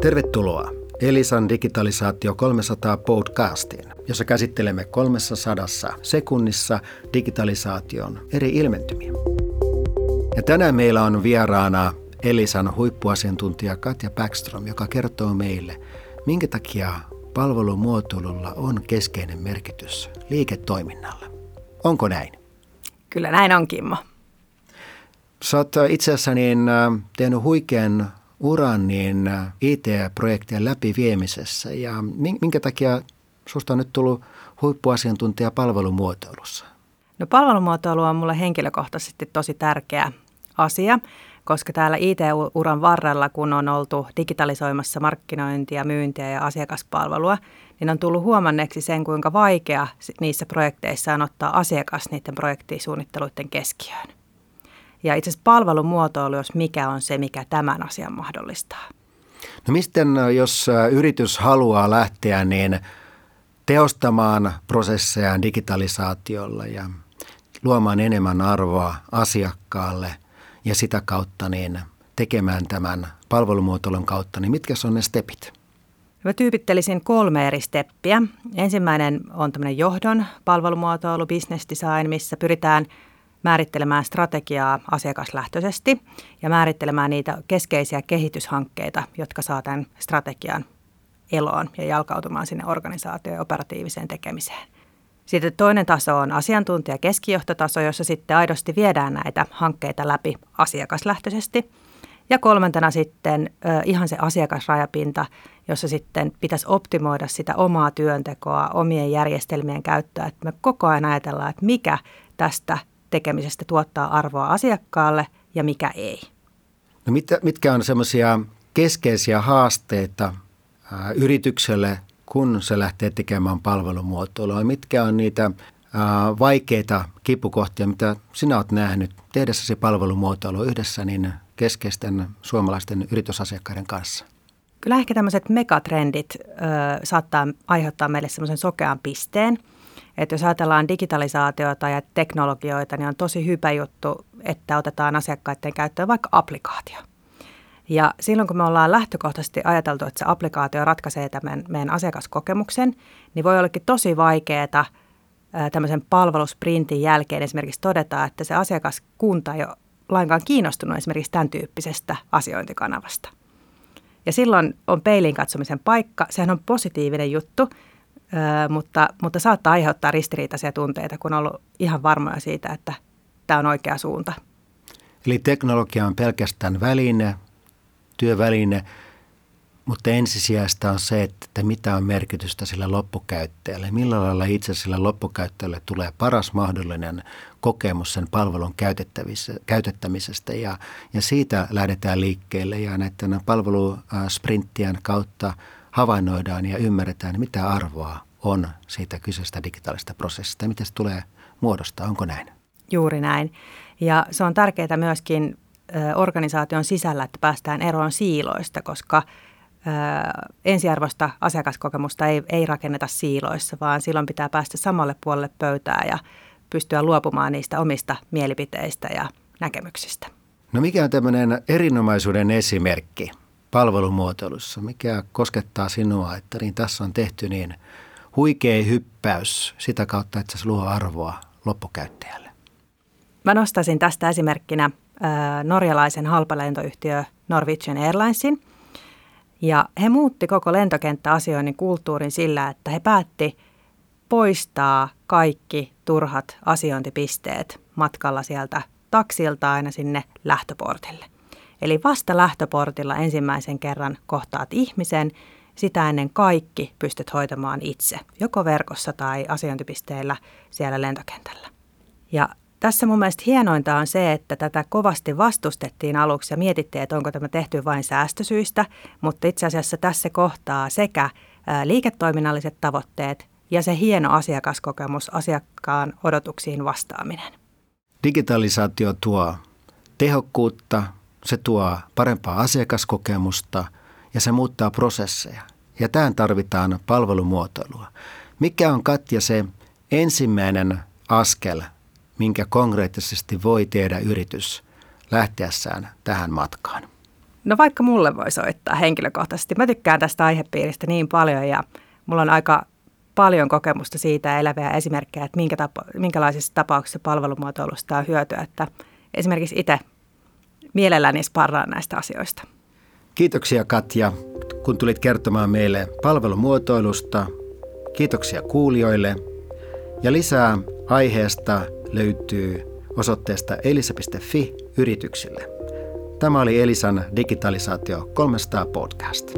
Tervetuloa Elisan digitalisaatio 300 podcastiin, jossa käsittelemme 300 sekunnissa digitalisaation eri ilmentymiä. Ja tänään meillä on vieraana Elisan huippuasiantuntija Katja Backstrom, joka kertoo meille, minkä takia palvelumuotoilulla on keskeinen merkitys liiketoiminnalle. Onko näin? Kyllä näin on, Kimmo. Sä oot itse asiassa niin, äh, tehnyt huikean uran niin IT-projektien läpiviemisessä ja minkä takia susta on nyt tullut huippuasiantuntija palvelumuotoilussa? No palvelumuotoilu on mulle henkilökohtaisesti tosi tärkeä asia, koska täällä IT-uran varrella, kun on oltu digitalisoimassa markkinointia, myyntiä ja asiakaspalvelua, niin on tullut huomanneeksi sen, kuinka vaikea niissä projekteissa on ottaa asiakas niiden projektisuunnitteluiden keskiöön. Ja itse asiassa palvelumuotoilu, jos mikä on se, mikä tämän asian mahdollistaa. No miten, jos yritys haluaa lähteä niin teostamaan prosesseja digitalisaatiolla ja luomaan enemmän arvoa asiakkaalle ja sitä kautta niin tekemään tämän palvelumuotoilun kautta, niin mitkä on ne stepit? Mä tyypittelisin kolme eri steppiä. Ensimmäinen on tämmöinen johdon palvelumuotoilu, business design, missä pyritään määrittelemään strategiaa asiakaslähtöisesti ja määrittelemään niitä keskeisiä kehityshankkeita, jotka saa tämän strategian eloon ja jalkautumaan sinne organisaatioon ja operatiiviseen tekemiseen. Sitten toinen taso on asiantuntija keskijohtotaso, jossa sitten aidosti viedään näitä hankkeita läpi asiakaslähtöisesti. Ja kolmantena sitten ihan se asiakasrajapinta, jossa sitten pitäisi optimoida sitä omaa työntekoa, omien järjestelmien käyttöä, että me koko ajan ajatellaan, että mikä tästä tekemisestä tuottaa arvoa asiakkaalle ja mikä ei. No mit, mitkä on semmoisia keskeisiä haasteita ää, yritykselle, kun se lähtee tekemään palvelumuotoilua? Mitkä on niitä ää, vaikeita kipukohtia, mitä sinä olet nähnyt tehdessäsi palvelumuotoilu yhdessä niin keskeisten suomalaisten yritysasiakkaiden kanssa? Kyllä ehkä tämmöiset megatrendit ö, saattaa aiheuttaa meille semmoisen sokean pisteen – että jos ajatellaan digitalisaatiota ja teknologioita, niin on tosi hyvä juttu, että otetaan asiakkaiden käyttöön vaikka applikaatio. Ja silloin kun me ollaan lähtökohtaisesti ajateltu, että se applikaatio ratkaisee tämän meidän asiakaskokemuksen, niin voi ollakin tosi vaikeaa tämmöisen palvelusprintin jälkeen esimerkiksi todeta, että se asiakaskunta ei ole lainkaan kiinnostunut esimerkiksi tämän tyyppisestä asiointikanavasta. Ja silloin on peilin katsomisen paikka. Sehän on positiivinen juttu, mutta, mutta saattaa aiheuttaa ristiriitaisia tunteita, kun on ollut ihan varmoja siitä, että tämä on oikea suunta. Eli teknologia on pelkästään väline, työväline, mutta ensisijaista on se, että mitä on merkitystä sillä loppukäyttäjälle. Millä lailla itse sillä loppukäyttäjälle tulee paras mahdollinen kokemus sen palvelun käytettämisestä ja, ja siitä lähdetään liikkeelle ja näiden palvelusprinttien kautta – havainnoidaan ja ymmärretään, mitä arvoa on siitä kyseisestä digitaalisesta prosessista ja miten se tulee muodostaa. Onko näin? Juuri näin. Ja se on tärkeää myöskin organisaation sisällä, että päästään eroon siiloista, koska ensiarvoista asiakaskokemusta ei, ei rakenneta siiloissa, vaan silloin pitää päästä samalle puolelle pöytää ja pystyä luopumaan niistä omista mielipiteistä ja näkemyksistä. No mikä on tämmöinen erinomaisuuden esimerkki palvelumuotoilussa, mikä koskettaa sinua, että niin tässä on tehty niin huikea hyppäys sitä kautta, että se luo arvoa loppukäyttäjälle? Mä nostaisin tästä esimerkkinä norjalaisen halpalentoyhtiö Norwegian Airlinesin. Ja he muutti koko lentokenttäasioinnin kulttuurin sillä, että he päätti poistaa kaikki turhat asiointipisteet matkalla sieltä taksilta aina sinne lähtöportille – Eli vasta lähtöportilla ensimmäisen kerran kohtaat ihmisen, sitä ennen kaikki pystyt hoitamaan itse, joko verkossa tai asiointipisteillä siellä lentokentällä. Ja tässä mun mielestä hienointa on se, että tätä kovasti vastustettiin aluksi ja mietittiin, että onko tämä tehty vain säästösyistä, mutta itse asiassa tässä kohtaa sekä liiketoiminnalliset tavoitteet ja se hieno asiakaskokemus, asiakkaan odotuksiin vastaaminen. Digitalisaatio tuo tehokkuutta, se tuo parempaa asiakaskokemusta ja se muuttaa prosesseja. Ja tähän tarvitaan palvelumuotoilua. Mikä on Katja se ensimmäinen askel, minkä konkreettisesti voi tehdä yritys lähteessään tähän matkaan? No vaikka mulle voi soittaa henkilökohtaisesti. Mä tykkään tästä aihepiiristä niin paljon ja mulla on aika paljon kokemusta siitä eläviä esimerkkejä, että minkä tapa, minkälaisissa tapauksissa palvelumuotoilusta on hyötyä. Että esimerkiksi itse mielelläni sparraan näistä asioista. Kiitoksia Katja, kun tulit kertomaan meille palvelumuotoilusta. Kiitoksia kuulijoille. Ja lisää aiheesta löytyy osoitteesta elisa.fi yrityksille. Tämä oli Elisan digitalisaatio 300 podcast.